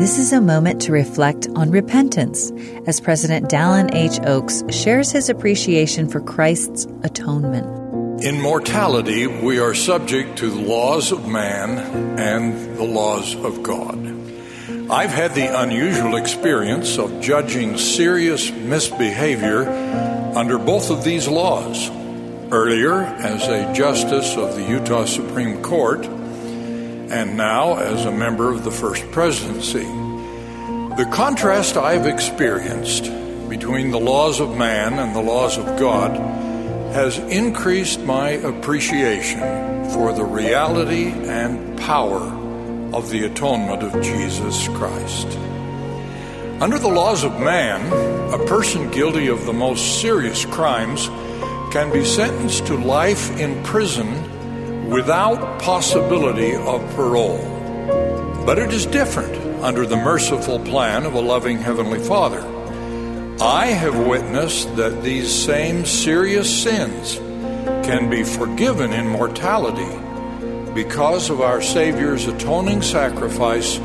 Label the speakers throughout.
Speaker 1: This is a moment to reflect on repentance as President Dallin H. Oaks shares his appreciation for Christ's atonement.
Speaker 2: In mortality, we are subject to the laws of man and the laws of God. I've had the unusual experience of judging serious misbehavior under both of these laws. Earlier, as a justice of the Utah Supreme Court, and now as a member of the First Presidency. The contrast I've experienced between the laws of man and the laws of God has increased my appreciation for the reality and power of the atonement of Jesus Christ. Under the laws of man, a person guilty of the most serious crimes can be sentenced to life in prison without possibility of parole. But it is different under the merciful plan of a loving Heavenly Father. I have witnessed that these same serious sins can be forgiven in mortality because of our Savior's atoning sacrifice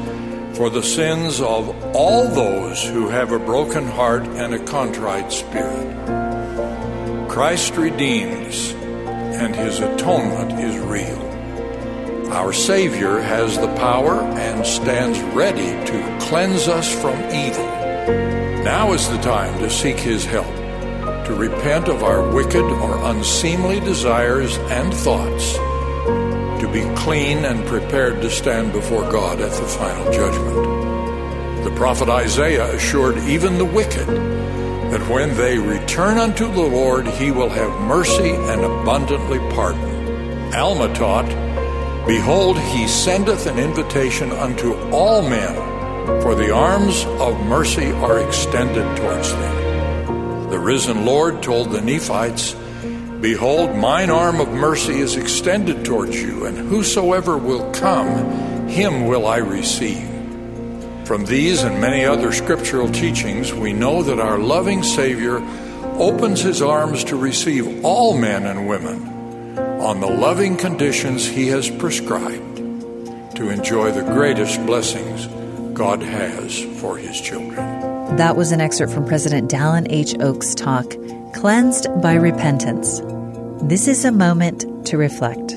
Speaker 2: for the sins of all those who have a broken heart and a contrite spirit. Christ redeems and his atonement is real. Our Savior has the power and stands ready to cleanse us from evil. Now is the time to seek his help, to repent of our wicked or unseemly desires and thoughts, to be clean and prepared to stand before God at the final judgment. The prophet Isaiah assured even the wicked that when they return unto the Lord, he will have mercy and abundantly pardon. Alma taught, Behold, he sendeth an invitation unto all men, for the arms of mercy are extended towards them. The risen Lord told the Nephites, Behold, mine arm of mercy is extended towards you, and whosoever will come, him will I receive. From these and many other scriptural teachings, we know that our loving Savior opens his arms to receive all men and women on the loving conditions he has prescribed to enjoy the greatest blessings God has for his children.
Speaker 1: That was an excerpt from President Dallin H. Oaks' talk, Cleansed by Repentance. This is a moment to reflect.